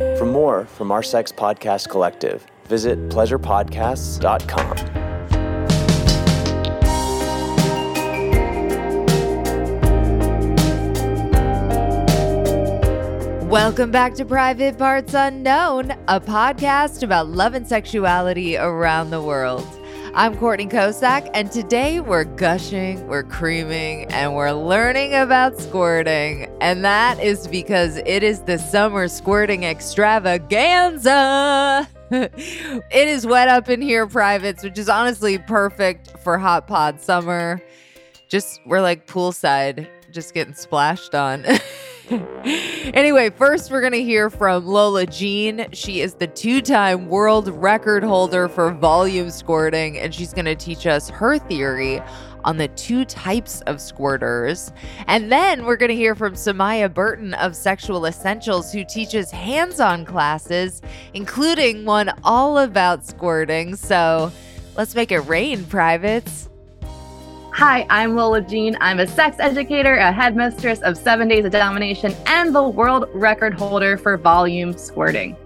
For more from our sex podcast collective, visit pleasurepodcasts.com. Welcome back to Private Parts Unknown, a podcast about love and sexuality around the world. I'm Courtney Kocak, and today we're gushing, we're creaming, and we're learning about squirting. And that is because it is the summer squirting extravaganza. it is wet up in here, privates, which is honestly perfect for hot pod summer. Just, we're like poolside, just getting splashed on. anyway, first we're going to hear from Lola Jean. She is the two time world record holder for volume squirting, and she's going to teach us her theory on the two types of squirters. And then we're going to hear from Samia Burton of Sexual Essentials, who teaches hands on classes, including one all about squirting. So let's make it rain, privates. Hi, I'm Lola Jean. I'm a sex educator, a headmistress of Seven Days of Domination, and the world record holder for volume squirting.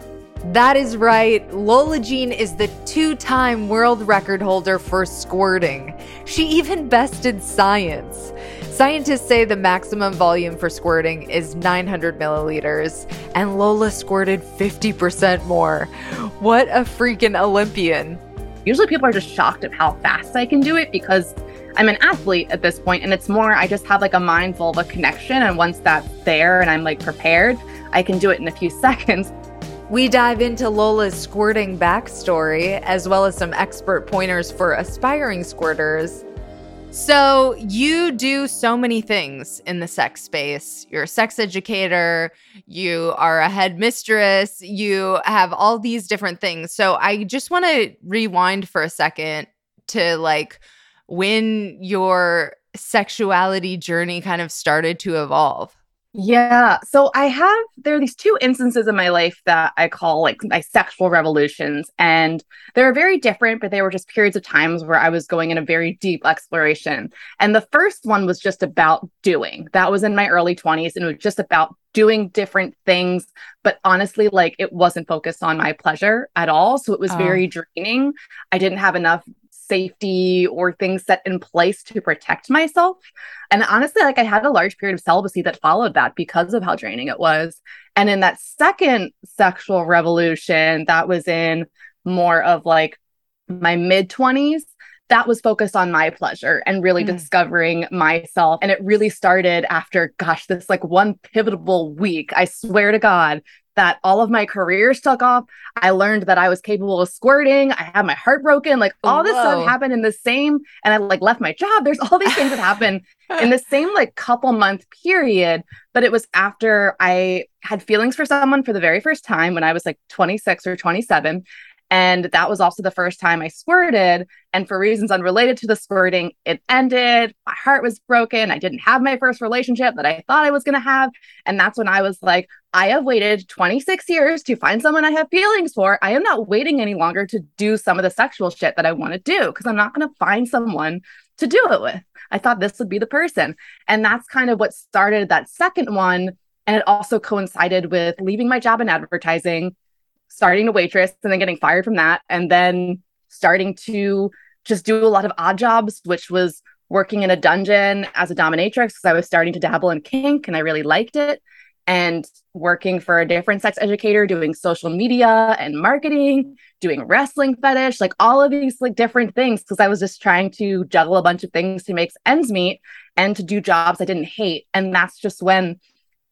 That is right. Lola Jean is the two time world record holder for squirting. She even bested science. Scientists say the maximum volume for squirting is 900 milliliters, and Lola squirted 50% more. What a freaking Olympian! Usually people are just shocked at how fast I can do it because I'm an athlete at this point, and it's more I just have like a mind vulva connection. And once that's there and I'm like prepared, I can do it in a few seconds. We dive into Lola's squirting backstory, as well as some expert pointers for aspiring squirters. So, you do so many things in the sex space. You're a sex educator, you are a headmistress, you have all these different things. So, I just want to rewind for a second to like when your sexuality journey kind of started to evolve? Yeah. So I have, there are these two instances in my life that I call like my sexual revolutions. And they're very different, but they were just periods of times where I was going in a very deep exploration. And the first one was just about doing. That was in my early 20s. And it was just about doing different things. But honestly, like it wasn't focused on my pleasure at all. So it was oh. very draining. I didn't have enough safety or things set in place to protect myself. And honestly, like I had a large period of celibacy that followed that because of how draining it was. And in that second sexual revolution, that was in more of like my mid 20s, that was focused on my pleasure and really mm. discovering myself. And it really started after, gosh, this like one pivotal week. I swear to God, that all of my careers took off. I learned that I was capable of squirting. I had my heart broken. Like all Whoa. this stuff happened in the same, and I like left my job. There's all these things that happened in the same like couple month period. But it was after I had feelings for someone for the very first time when I was like 26 or 27. And that was also the first time I squirted. And for reasons unrelated to the squirting, it ended. My heart was broken. I didn't have my first relationship that I thought I was going to have. And that's when I was like, I have waited 26 years to find someone I have feelings for. I am not waiting any longer to do some of the sexual shit that I want to do because I'm not going to find someone to do it with. I thought this would be the person. And that's kind of what started that second one. And it also coincided with leaving my job in advertising starting to waitress and then getting fired from that and then starting to just do a lot of odd jobs which was working in a dungeon as a dominatrix because I was starting to dabble in kink and I really liked it and working for a different sex educator doing social media and marketing doing wrestling fetish like all of these like different things because i was just trying to juggle a bunch of things to make ends meet and to do jobs i didn't hate. And that's just when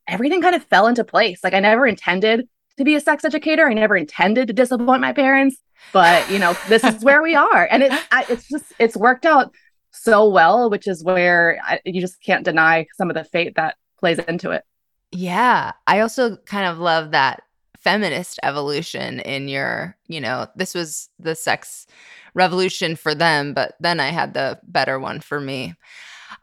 everything kind of fell into place. Like i never intended to be a sex educator. I never intended to disappoint my parents, but you know, this is where we are, and it's it's just it's worked out so well, which is where I, you just can't deny some of the fate that plays into it. Yeah, I also kind of love that feminist evolution in your, you know, this was the sex revolution for them, but then I had the better one for me.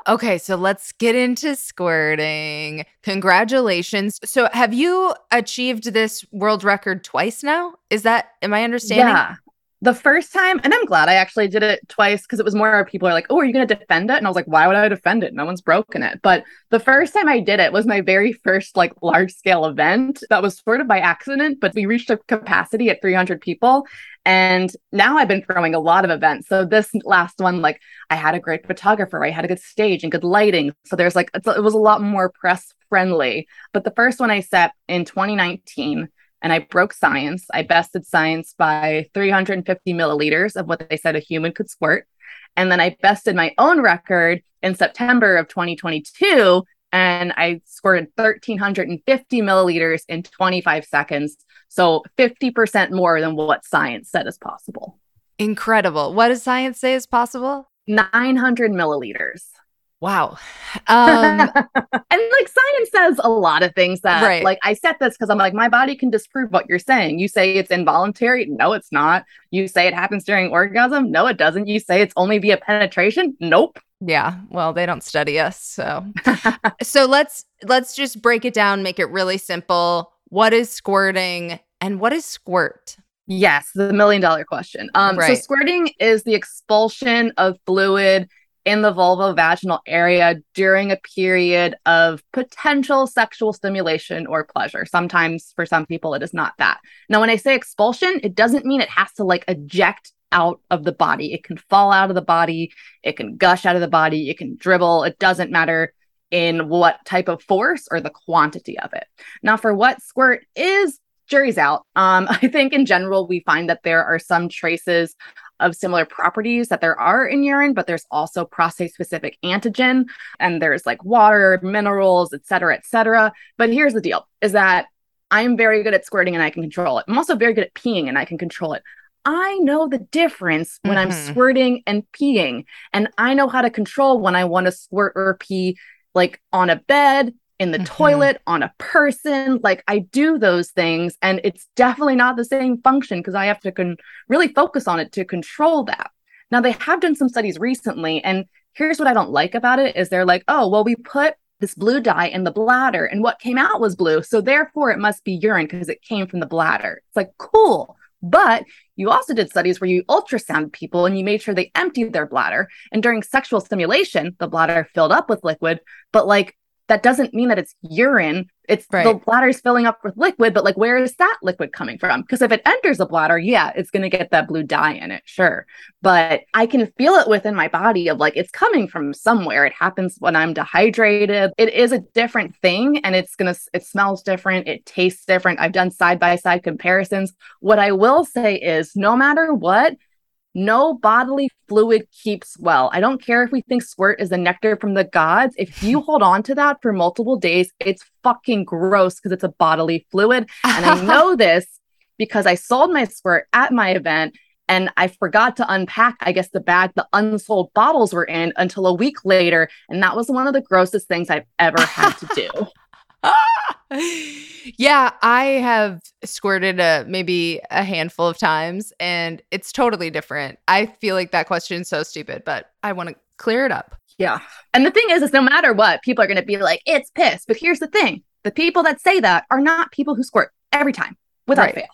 Okay, so let's get into squirting. Congratulations. So, have you achieved this world record twice now? Is that, am I understanding? Yeah the first time, and I'm glad I actually did it twice because it was more people are like, oh, are you going to defend it? And I was like, why would I defend it? No one's broken it. But the first time I did it was my very first like large scale event that was sort of by accident, but we reached a capacity at 300 people. And now I've been throwing a lot of events. So this last one, like I had a great photographer, I had a good stage and good lighting. So there's like, it was a lot more press friendly. But the first one I set in 2019, and I broke science. I bested science by 350 milliliters of what they said a human could squirt. And then I bested my own record in September of 2022 and I squirted 1350 milliliters in 25 seconds. So 50% more than what science said is possible. Incredible. What does science say is possible? 900 milliliters. Wow. Um, and like science says a lot of things that, right. like, I set this because I'm like, my body can disprove what you're saying. You say it's involuntary. No, it's not. You say it happens during orgasm. No, it doesn't. You say it's only via penetration. Nope. Yeah. Well, they don't study us. So, so let's, let's just break it down, make it really simple. What is squirting and what is squirt? Yes, the million dollar question. Um, right. So, squirting is the expulsion of fluid in the vulvovaginal area during a period of potential sexual stimulation or pleasure. Sometimes for some people, it is not that. Now, when I say expulsion, it doesn't mean it has to like eject out of the body. It can fall out of the body, it can gush out of the body, it can dribble. It doesn't matter in what type of force or the quantity of it. Now, for what squirt is, jury's out. Um, I think in general, we find that there are some traces of similar properties that there are in urine, but there's also prostate specific antigen and there's like water, minerals, et cetera, et cetera. But here's the deal is that I'm very good at squirting and I can control it. I'm also very good at peeing and I can control it. I know the difference when mm-hmm. I'm squirting and peeing, and I know how to control when I want to squirt or pee like on a bed in the mm-hmm. toilet, on a person. Like I do those things, and it's definitely not the same function because I have to con- really focus on it to control that. Now they have done some studies recently, and here's what I don't like about it: is they're like, oh, well, we put this blue dye in the bladder, and what came out was blue, so therefore it must be urine because it came from the bladder. It's like cool. But you also did studies where you ultrasound people and you made sure they emptied their bladder. And during sexual stimulation, the bladder filled up with liquid, but like that doesn't mean that it's urine. It's right. the bladder's filling up with liquid, but like, where is that liquid coming from? Because if it enters the bladder, yeah, it's going to get that blue dye in it, sure. But I can feel it within my body of like, it's coming from somewhere. It happens when I'm dehydrated. It is a different thing and it's going to, it smells different. It tastes different. I've done side by side comparisons. What I will say is, no matter what, no bodily fluid keeps well. I don't care if we think squirt is the nectar from the gods. If you hold on to that for multiple days, it's fucking gross because it's a bodily fluid. And I know this because I sold my squirt at my event and I forgot to unpack, I guess, the bag the unsold bottles were in until a week later. And that was one of the grossest things I've ever had to do. yeah, I have squirted a maybe a handful of times and it's totally different. I feel like that question is so stupid, but I want to clear it up. Yeah. And the thing is, is no matter what, people are going to be like, it's piss. But here's the thing the people that say that are not people who squirt every time without right. fail.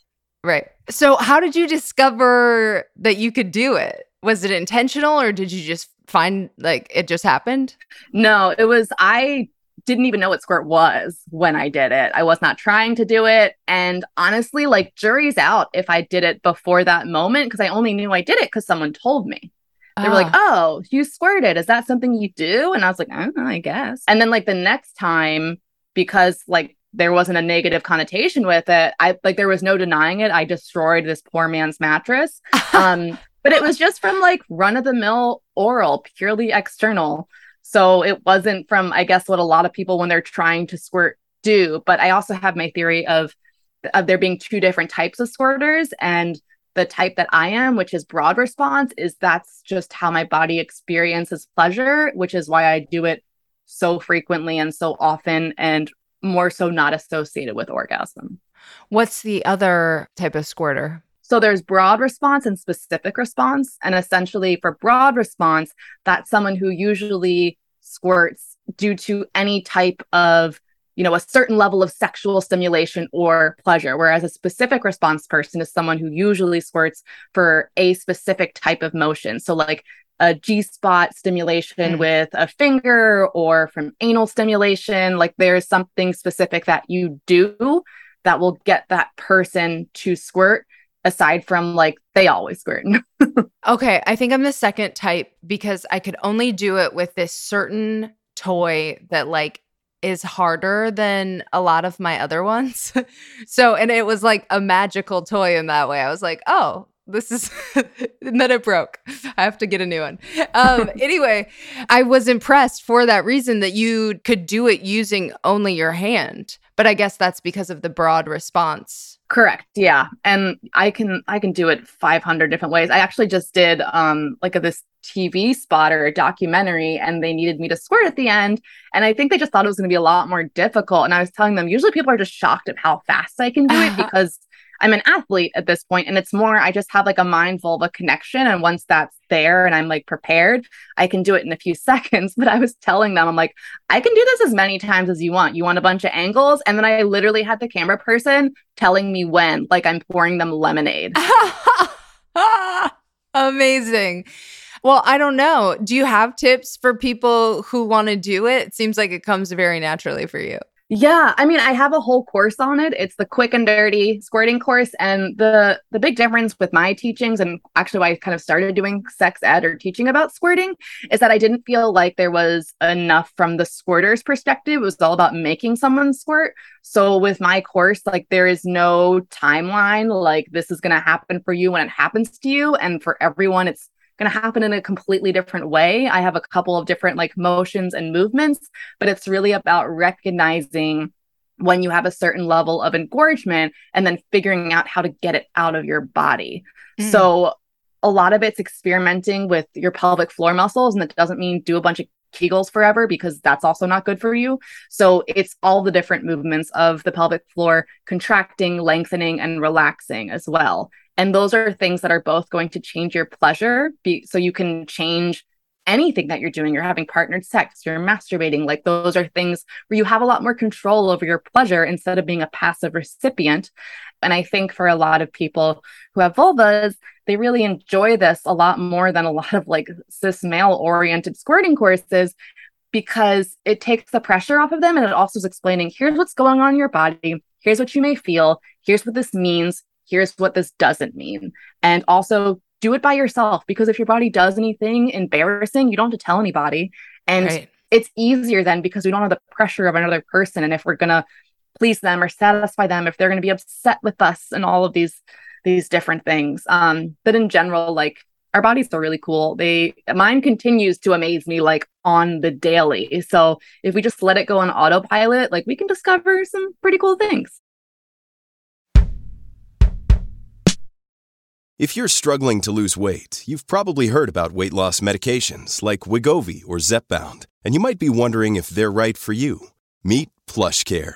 Right. So, how did you discover that you could do it? Was it intentional or did you just find like it just happened? No, it was, I didn't even know what squirt was when I did it. I was not trying to do it. And honestly, like jury's out if I did it before that moment because I only knew I did it because someone told me. They were like, oh. oh, you squirted. Is that something you do? And I was like, I know, I guess. And then like the next time, because like there wasn't a negative connotation with it, I like there was no denying it. I destroyed this poor man's mattress. Um, but it was just from like run of the mill oral, purely external. So it wasn't from, I guess, what a lot of people when they're trying to squirt do. But I also have my theory of of there being two different types of squirters and the type that I am, which is broad response, is that's just how my body experiences pleasure, which is why I do it so frequently and so often and more so not associated with orgasm. What's the other type of squirter? So there's broad response and specific response. And essentially, for broad response, that's someone who usually squirts due to any type of you know a certain level of sexual stimulation or pleasure whereas a specific response person is someone who usually squirts for a specific type of motion so like a G spot stimulation mm. with a finger or from anal stimulation. Like there's something specific that you do that will get that person to squirt aside from like they always squirt. okay. I think I'm the second type because I could only do it with this certain toy that like is harder than a lot of my other ones. so, and it was like a magical toy in that way. I was like, oh, this is and then it broke i have to get a new one um anyway i was impressed for that reason that you could do it using only your hand but i guess that's because of the broad response. Correct. Yeah. And i can i can do it 500 different ways. I actually just did um like a, this tv spot or a documentary and they needed me to squirt at the end. And i think they just thought it was going to be a lot more difficult. And i was telling them usually people are just shocked at how fast i can do it because I'm an athlete at this point, and it's more I just have like a mind vulva connection. And once that's there and I'm like prepared, I can do it in a few seconds. But I was telling them, I'm like, I can do this as many times as you want. You want a bunch of angles? And then I literally had the camera person telling me when, like I'm pouring them lemonade. Amazing. Well, I don't know. Do you have tips for people who want to do it? It seems like it comes very naturally for you. Yeah, I mean, I have a whole course on it. It's the quick and dirty squirting course, and the the big difference with my teachings and actually why I kind of started doing sex ed or teaching about squirting is that I didn't feel like there was enough from the squirter's perspective. It was all about making someone squirt. So with my course, like there is no timeline. Like this is going to happen for you when it happens to you, and for everyone, it's going to happen in a completely different way. I have a couple of different like motions and movements, but it's really about recognizing when you have a certain level of engorgement and then figuring out how to get it out of your body. Mm. So a lot of it's experimenting with your pelvic floor muscles and that doesn't mean do a bunch of Kegels forever because that's also not good for you. So it's all the different movements of the pelvic floor contracting, lengthening, and relaxing as well. And those are things that are both going to change your pleasure. Be, so you can change anything that you're doing. You're having partnered sex, you're masturbating. Like those are things where you have a lot more control over your pleasure instead of being a passive recipient. And I think for a lot of people who have vulvas, they really enjoy this a lot more than a lot of like cis male oriented squirting courses because it takes the pressure off of them. And it also is explaining here's what's going on in your body. Here's what you may feel. Here's what this means here's what this doesn't mean. And also do it by yourself because if your body does anything embarrassing, you don't have to tell anybody. And right. it's easier then because we don't have the pressure of another person. And if we're gonna please them or satisfy them, if they're gonna be upset with us and all of these these different things. Um, but in general, like our bodies are really cool. They mine continues to amaze me like on the daily. So if we just let it go on autopilot, like we can discover some pretty cool things. If you're struggling to lose weight, you've probably heard about weight loss medications like Wegovy or Zepbound, and you might be wondering if they're right for you. Meet PlushCare,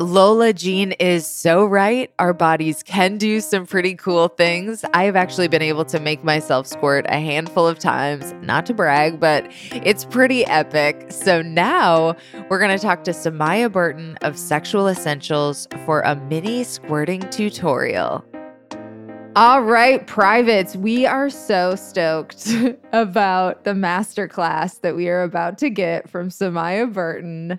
Lola Jean is so right. Our bodies can do some pretty cool things. I have actually been able to make myself squirt a handful of times, not to brag, but it's pretty epic. So now we're going to talk to Samia Burton of Sexual Essentials for a mini squirting tutorial. All right, privates, we are so stoked about the masterclass that we are about to get from Samia Burton.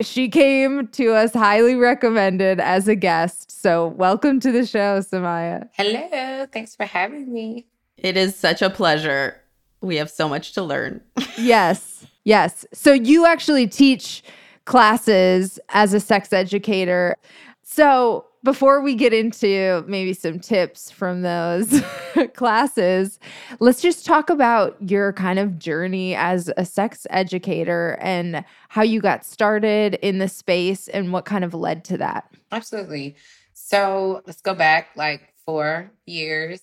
She came to us highly recommended as a guest. So, welcome to the show, Samia. Hello. Thanks for having me. It is such a pleasure. We have so much to learn. yes. Yes. So, you actually teach classes as a sex educator. So, before we get into maybe some tips from those classes, let's just talk about your kind of journey as a sex educator and how you got started in the space and what kind of led to that. Absolutely. So let's go back like four years,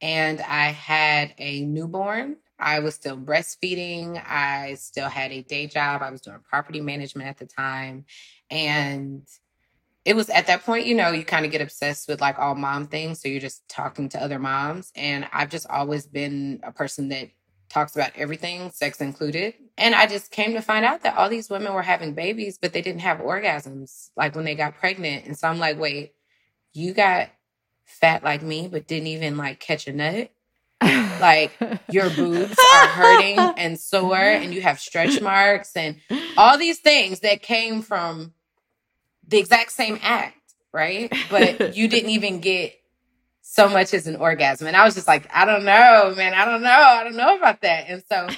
and I had a newborn. I was still breastfeeding. I still had a day job. I was doing property management at the time. And it was at that point, you know, you kind of get obsessed with like all mom things. So you're just talking to other moms. And I've just always been a person that talks about everything, sex included. And I just came to find out that all these women were having babies, but they didn't have orgasms like when they got pregnant. And so I'm like, wait, you got fat like me, but didn't even like catch a nut? like your boobs are hurting and sore and you have stretch marks and all these things that came from the exact same act, right? But you didn't even get so much as an orgasm. And I was just like, I don't know, man. I don't know. I don't know about that. And so,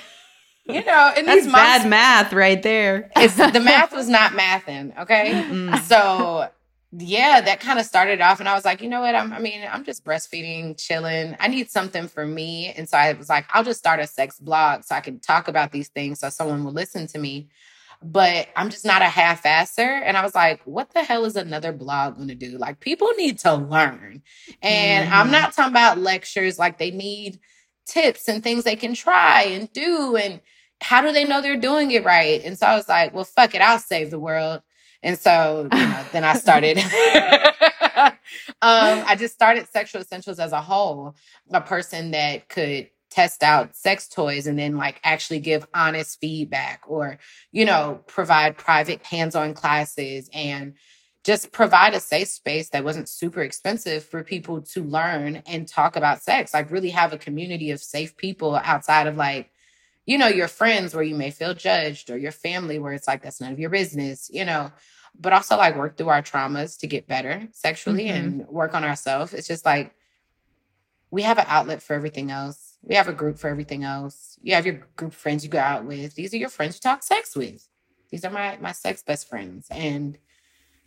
you know, and That's these bad math right there. it's, the math was not mathing. Okay. Mm. So yeah, that kind of started off. And I was like, you know what? I'm, I mean, I'm just breastfeeding, chilling. I need something for me. And so I was like, I'll just start a sex blog so I can talk about these things so someone will listen to me but I'm just not a half asser. And I was like, what the hell is another blog going to do? Like, people need to learn. And Mm-hmm. I'm not talking about lectures, like, they need tips and things they can try and do. And how do they know they're doing it right? And so I was like, well, fuck it, I'll save the world. And so you know, then I started. um, I just started Sexual Essentials as a whole, a person that could test out sex toys and then like actually give honest feedback or you know provide private hands-on classes and just provide a safe space that wasn't super expensive for people to learn and talk about sex like really have a community of safe people outside of like you know your friends where you may feel judged or your family where it's like that's none of your business you know but also like work through our traumas to get better sexually Mhm. and work on ourselves it's just like we have an outlet for everything else we have a group for everything else. You have your group of friends you go out with. These are your friends you talk sex with. These are my my sex best friends. And,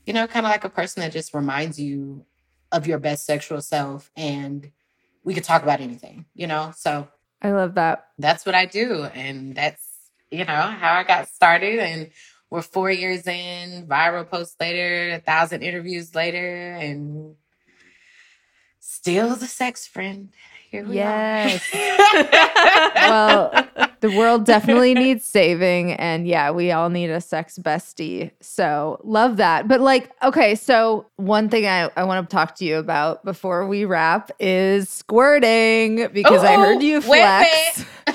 you know, kind of like a person that just reminds you of your best sexual self. And we could talk about anything, you know? So I love that. that's what I do. And that's, you know, how I got started. And we're four years in, viral posts later, a thousand interviews later, and still the sex friend. Here we Yes. are. well, the world definitely needs saving. And yeah, we all need a sex bestie. So love that. But like, okay, so one thing I, I want to talk to you about before we wrap is squirting because I heard you flex.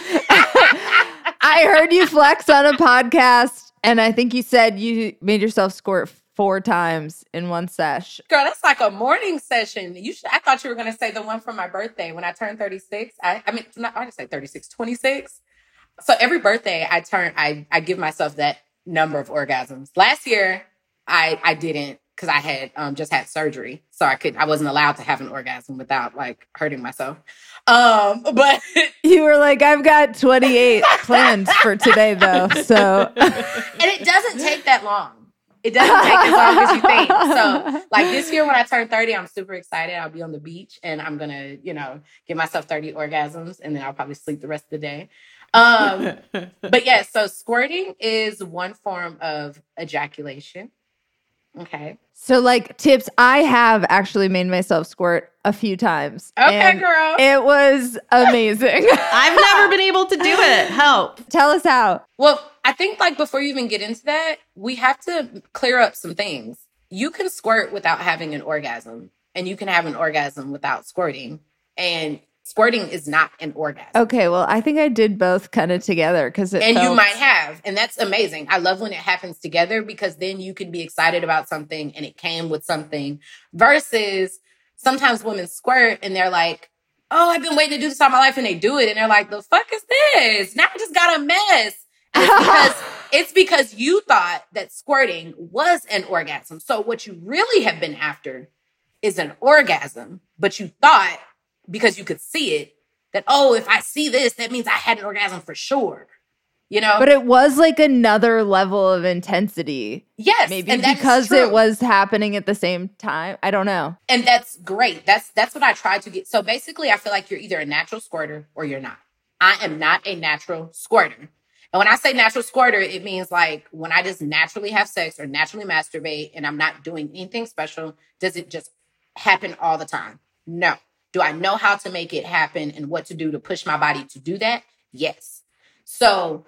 I heard you flex on a podcast. And I think you said you made yourself squirt four times in one sesh. Girl, that's like a morning session. You should I thought you were gonna say the one for my birthday when I turned 36. I, I mean not I didn't say 36, 26. So every birthday I turn I I give myself that number of orgasms. Last year I I didn't because I had um just had surgery. So I could I wasn't allowed to have an orgasm without like hurting myself. Um but You were like, I've got 28 planned for today, though. So and it doesn't take that long. It doesn't take as long as you think. So, like this year when I turn 30, I'm super excited. I'll be on the beach and I'm gonna, you know, give myself 30 orgasms and then I'll probably sleep the rest of the day. Um, but yeah, so squirting is one form of ejaculation. Okay. So, like tips, I have actually made myself squirt a few times. Okay, girl. It was amazing. I've never been able to do it. Help. Tell us how. Well, I think like before you even get into that, we have to clear up some things. You can squirt without having an orgasm, and you can have an orgasm without squirting. And squirting is not an orgasm. Okay, well, I think I did both kind of together because it and you might have and that's amazing i love when it happens together because then you can be excited about something and it came with something versus sometimes women squirt and they're like, oh, I've been waiting to do this all my life. And they do it. And they're like, the fuck is this? Now I just got a mess. It's because, it's because you thought that squirting was an orgasm. So what you really have been after is an orgasm, but you thought because you could see it that, oh, if I see this, that means I had an orgasm for sure. You know? But it was like another level of intensity. Yes. Maybe and because it was happening at the same time. I don't know. And that's great. That's that's what I try to get. So basically, I feel like you're either a natural squirter or you're not. I am not a natural squirter. And when I say natural squirter, it means like when I just naturally have sex or naturally masturbate and I'm not doing anything special, does it just happen all the time? No. Do I know how to make it happen and what to do to push my body to do that? Yes. So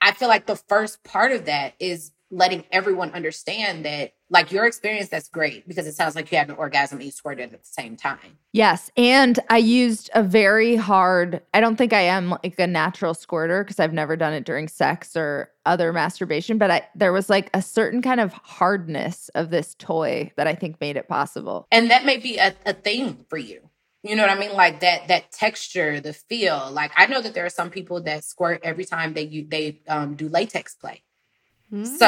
I feel like the first part of that is letting everyone understand that, like your experience, that's great because it sounds like you had an orgasm and you squirted at the same time. Yes. And I used a very hard, I don't think I am like a natural squirter because I've never done it during sex or other masturbation, but I, there was like a certain kind of hardness of this toy that I think made it possible. And that may be a, a thing for you. You know what I mean? Like that that texture, the feel. Like I know that there are some people that squirt every time they you they um, do latex play. So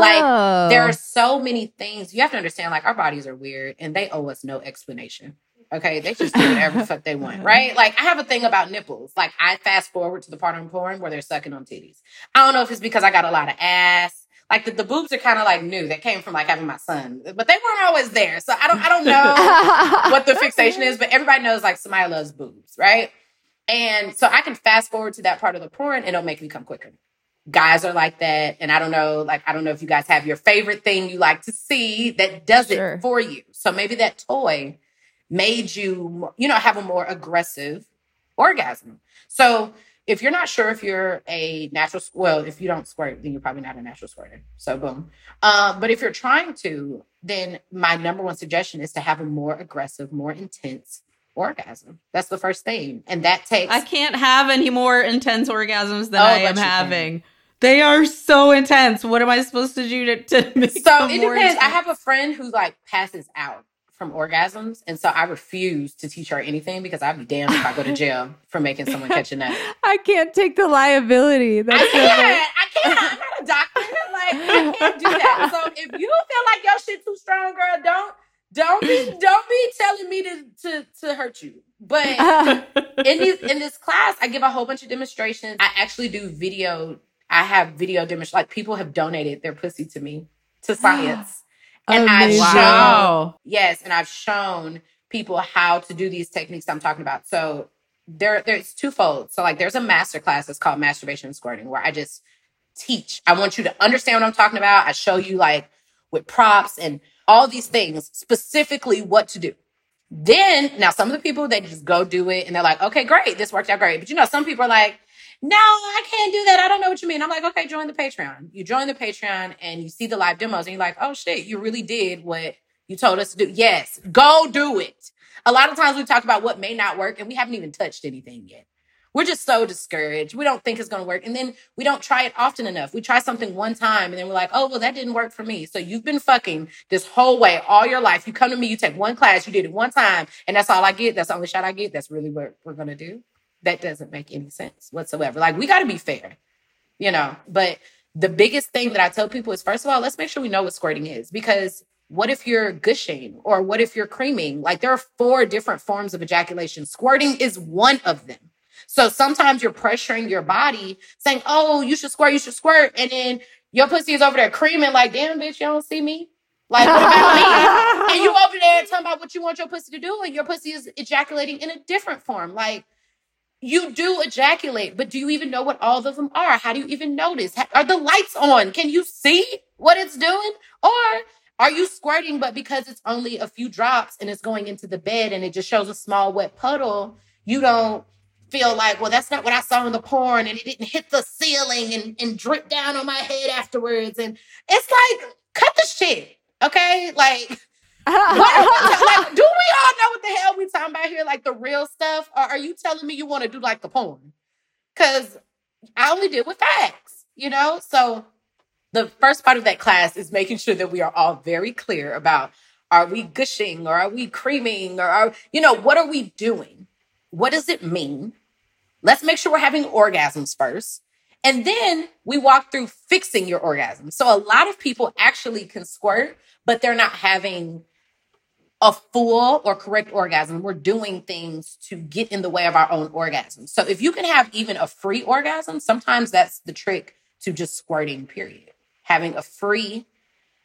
like there Oh. are so many things you have to understand. Like our bodies are weird and they owe us no explanation. Okay, they just do whatever the fuck they want, right? Like I have a thing about nipples. Like I fast forward to the part on porn where they're sucking on titties. I don't know if it's because I got a lot of ass. Like the, the boobs are kind of like new. That came from like having my son, but they weren't always there. So I don't I don't know what the fixation is, but everybody knows like somebody loves boobs, right? And so I can fast forward to that part of the porn and it'll make me come quicker. Guys are like that. And I don't know, like, I don't know if you guys have your favorite thing you like to see that does Sure. it for you. So maybe that toy made you, you know, have a more aggressive orgasm. So if you're not sure if you're a natural, well, if you don't squirt, then you're probably not a natural squirter. So boom. Um, but if you're trying to, then my number one suggestion is to have a more aggressive, more intense orgasm. That's the first thing. And that takes I can't have any more intense orgasms than Oh, I am having. can. They are so intense. What am I supposed to do to, to make so it depends. I have a friend who like passes out from orgasms, and so I refuse to teach her anything because I'd be damned if I go to jail for making someone catch a nut. I can't take the liability. I That's so can't. I can't. I'm not a doctor. Like I can't do that. So if you feel like your shit too strong, girl, don't don't be don't be telling me to to to hurt you. But in these in this class, I give a whole bunch of demonstrations. I actually do video. I have video demonstrations. Like people have donated their pussy to me to science, and I've shown Wow. yes, and I've shown people how to do these techniques I'm talking about. So there, there's twofold. So like, there's a master class that's called masturbation and squirting, where I just teach. I want you to understand what I'm talking about. I show you like with props and all these things, specifically what to do. Then now some of the people they just go do it and they're like, okay, great, this worked out great. But you know, some people are like, no, I can't do that. I don't know what you mean. I'm like, okay, join the Patreon. You join the Patreon and you see the live demos and you're like, oh shit, you really did what you told us to do. Yes, go do it. A lot of times we talk about what may not work and we haven't even touched anything yet. We're just so discouraged. We don't think it's going to work. And then we don't try it often enough. We try something one time and then we're like, oh, well, that didn't work for me. So you've been fucking this whole way all your life. You come to me, you take one class, you did it one time, and that's all I get. That's the only shot I get. That's really what we're going to do. That doesn't make any sense whatsoever. Like, we got to be fair, you know? But the biggest thing that I tell people is first of all, let's make sure we know what squirting is because what if you're gushing or what if you're creaming? Like, there are four different forms of ejaculation. Squirting is one of them. So sometimes you're pressuring your body saying, Oh, you should squirt, you should squirt. And then your pussy is over there creaming, like, damn, bitch, you don't see me. Like, what about me? And you over there talking about what you want your pussy to do, and your pussy is ejaculating in a different form. Like, you do ejaculate, but do you even know what all of them are? How do you even notice? Are the lights on? Can you see what it's doing? Or are you squirting, but because it's only a few drops and it's going into the bed and it just shows a small wet puddle, you don't feel like, well, that's not what I saw in the porn and it didn't hit the ceiling and, and drip down on my head afterwards. And it's like, cut the shit. Okay. Like, what, like, do we all know what the hell we talking about here? Like the real stuff? Or are you telling me you want to do like the porn? Because I only deal with facts, you know? So the first part of that class is making sure that we are all very clear about Are we gushing or are we creaming or are, you know, what are we doing? What does it mean? Let's make sure we're having orgasms first. And then we walk through fixing your orgasm. So a lot of people actually can squirt, but they're not having a full or correct orgasm. We're doing things to get in the way of our own orgasm. So if you can have even a free orgasm, sometimes that's the trick to just squirting, period. Having a free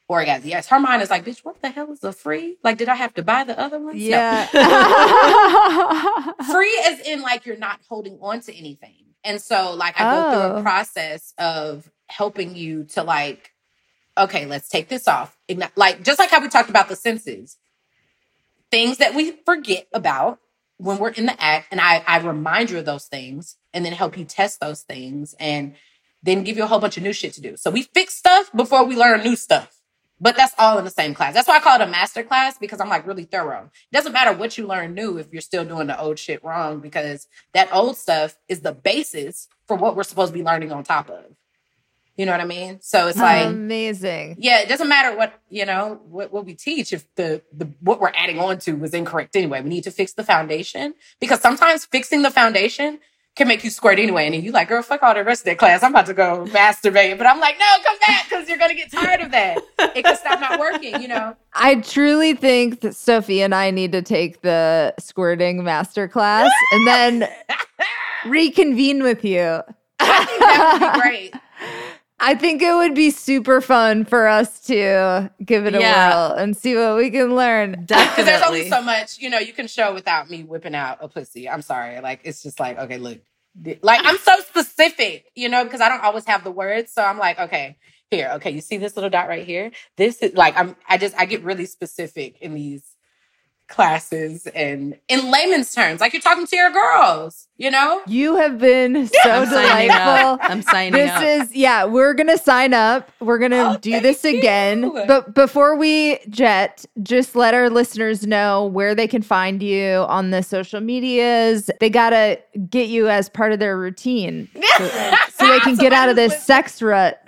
orgasm. Yes, her mind is like, bitch, what the hell is a free? Like, did I have to buy the other one? Yeah. No. free as in like you're not holding on to anything. And so like I go through Oh. a process of helping you to like, okay, let's take this off. Like just like how we talked about the senses. Things that we forget about when we're in the act. And I, I remind you of those things and then help you test those things and then give you a whole bunch of new shit to do. So we fix stuff before we learn new stuff. But that's all in the same class. That's why I call it a master class because I'm like really thorough. It doesn't matter what you learn new if you're still doing the old shit wrong because that old stuff is the basis for what we're supposed to be learning on top of. You know what I mean? So it's like, Amazing. yeah, it doesn't matter what, you know, what, what we teach if the, the what we're adding on to was incorrect anyway. We need to fix the foundation because sometimes fixing the foundation can make you squirt anyway. And then you like, girl, fuck all the rest of that class. I'm about to go masturbate. But I'm like, no, come back because you're gonna get tired of that. It can stop not working, you know. I truly think that Sophie and I need to take the squirting master class and then reconvene with you. That would be great. I think it would be super fun for us to give it a Yeah. whirl and see what we can learn. Because there's only so much, you know, you can show without me whipping out a pussy. I'm sorry. Like, it's just like, okay, look. Like, I'm so specific, you know, because I don't always have the words. So I'm like, okay, here, okay, you see this little dot right here? This is like, I'm, I just, I get really specific in these classes and in layman's terms, like you're talking to your girls, you know? You have been so I'm signing delightful. up. I'm signing This up. is yeah, we're gonna sign up. We're gonna Oh, do this again. you. But before we jet, just let our listeners know where they can find you on the social medias. They gotta get you as part of their routine so they can get out of this sex rut.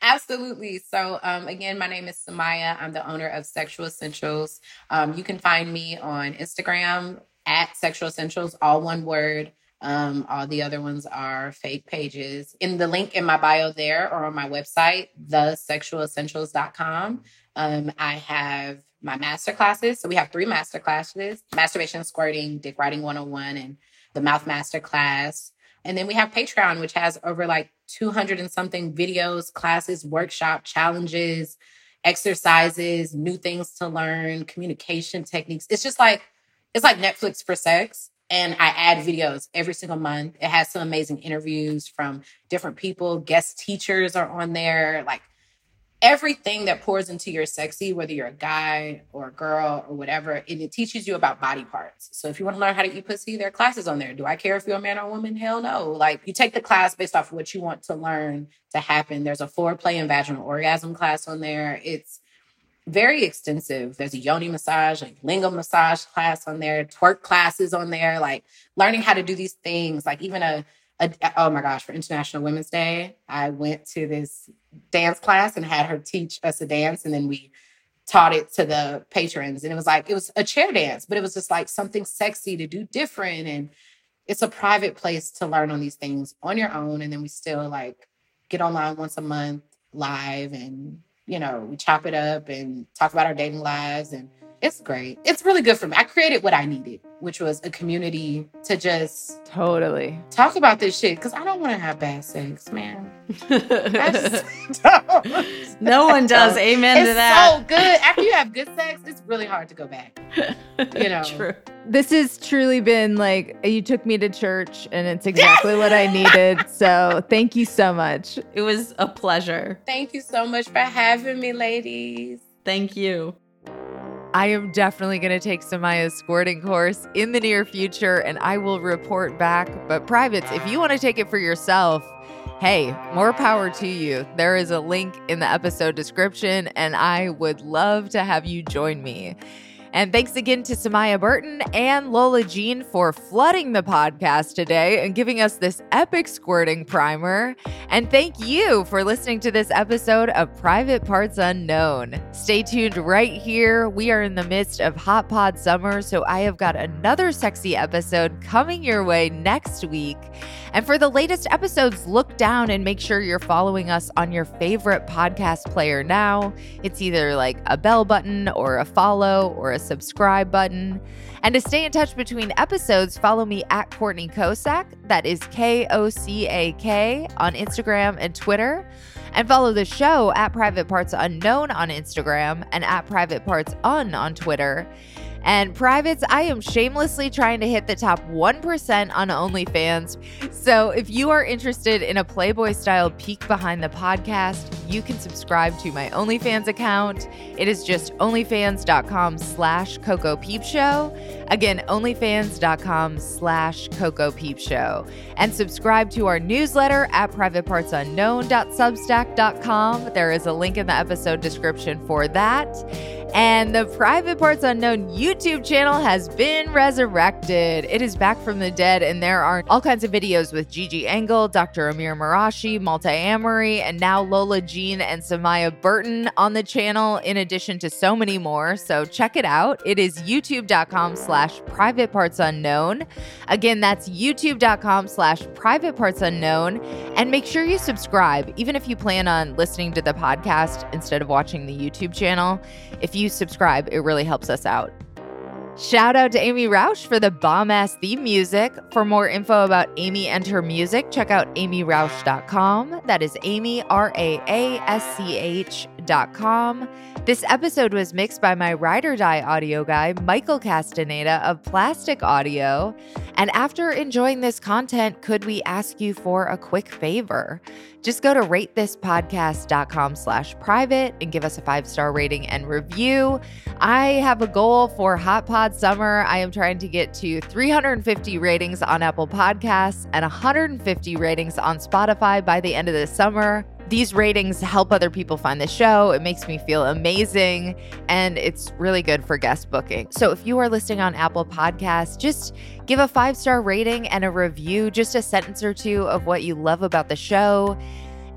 Absolutely. So, um, again, my name is Samia. I'm the owner of Sexual Essentials. Um, you can find me on Instagram at Sexual Essentials, all one word. Um, all the other ones are fake pages. In the link in my bio there or on my website, thesexualessentials.com, um, I have my master classes. So we have three master classes masturbation, squirting, dick riding 101, and the mouth master class. And then we have Patreon, which has over like 200 and something videos, classes, workshop, challenges, exercises, new things to learn, communication techniques. It's just like, it's like Netflix for sex. And I add videos every single month. It has some amazing interviews from different people. Guest teachers are on there. Like everything that pours into your sexy, whether you're a guy or a girl or whatever, and it teaches you about body parts. So if you want to learn how to eat pussy, there are classes on there. Do I care if you're a man or a woman? Hell no. Like you take the class based off what you want to learn to happen. There's a foreplay and vaginal orgasm class on there. It's very extensive. There's a yoni massage, like lingam massage class on there, twerk classes on there, like learning how to do these things, like even a a, oh my gosh, for International Women's Day, I went to this dance class and had her teach us a dance, and then we taught it to the patrons. And it was like, it was a chair dance, but it was just like something sexy to do different. And it's a private place to learn on these things on your own. And then we still like get online once a month live and, you know, we chop it up and talk about our dating lives. And it's great. It's really good for me. I created what I needed, which was a community to just totally. talk about this shit because I don't want to have bad sex, man. I just don't. no one does. Amen it's to that. so good. After you have good sex, it's really hard to go back. You know. True. This has truly been like you took me to church and it's exactly what I needed. So thank you so much. It was a pleasure. Thank you so much for having me, ladies. Thank you. I am definitely going to take Samia's squirting course in the near future and I will report back. But, privates, if you want to take it for yourself, hey, more power to you. There is a link in the episode description and I would love to have you join me. And thanks again to Samia Burton and Lola Jean for flooding the podcast today and giving us this epic squirting primer. And thank you for listening to this episode of Private Parts Unknown. Stay tuned right here. We are in the midst of Hot Pod Summer, so I have got another sexy episode coming your way next week. And for the latest episodes, look down and make sure you're following us on your favorite podcast player now. It's either like a bell button or a follow or a subscribe button. And to stay in touch between episodes, follow me at Courtney Kocak. That is K O C A K on Instagram and Twitter. And follow the show at Private Parts Unknown on Instagram and at Private Parts Un on Twitter. And privates, I am shamelessly trying to hit the top 1% on OnlyFans. So if you are interested in a Playboy style peek behind the podcast, you can subscribe to my OnlyFans account. It is just onlyfans.com slash Coco Peep Show. Again, onlyfans.com slash Coco Peep Show. And subscribe to our newsletter at privatepartsunknown.substack.com. There is a link in the episode description for that. And the Private Parts Unknown YouTube channel has been resurrected. It is back from the dead, and there are all kinds of videos with Gigi Engle, Dr. Amir Marashi, Multiamory, and now Lola Jean and Samia Burton on the channel, in addition to so many more. So check it out. It is youtube.com slash private parts unknown. Again, that's youtube.com slash private parts unknown. And make sure you subscribe, even if you plan on listening to the podcast instead of watching the YouTube channel. If you subscribe, it really helps us out. Shout out to Amy Rausch for the bomb ass theme music. For more info about Amy and her music, check out amyrausch.com. That is Amy, R A A S C This episode was mixed by my ride or die audio guy, Michael Castaneda of Plastic Audio. And after enjoying this content, could we ask you for a quick favor? Just go to ratethispodcast.com slash private and give us a five-star rating and review. I have a goal for Hot Pod Summer. I am trying to get to 350 ratings on Apple Podcasts and 150 ratings on Spotify by the end of the summer. These ratings help other people find the show. It makes me feel amazing and it's really good for guest booking. So if you are listening on Apple Podcasts, just give a five star rating and a review, just a sentence or two of what you love about the show.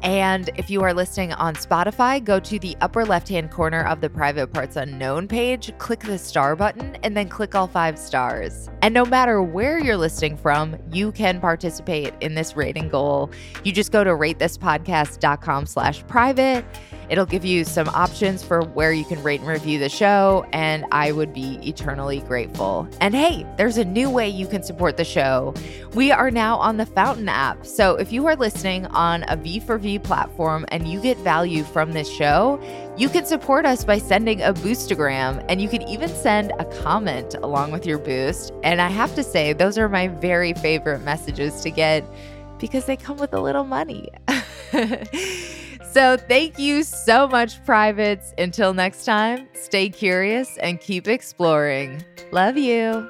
And if you are listening on Spotify, go to the upper left hand corner of the Private Parts Unknown page, click the star button, and then click all five stars. And no matter where you're listening from, you can participate in this rating goal. You just go to ratethispodcast.com slash private. It'll give you some options for where you can rate and review the show, and I would be eternally grateful. And hey, there's a new way you can support the show. We are now on the Fountain app. So if you are listening on a V4V platform and you get value from this show, you can support us by sending a boostagram, and you can even send a comment along with your boost. And I have to say, those are my very favorite messages to get because they come with a little money. So, thank you so much, privates. Until next time, stay curious and keep exploring. Love you.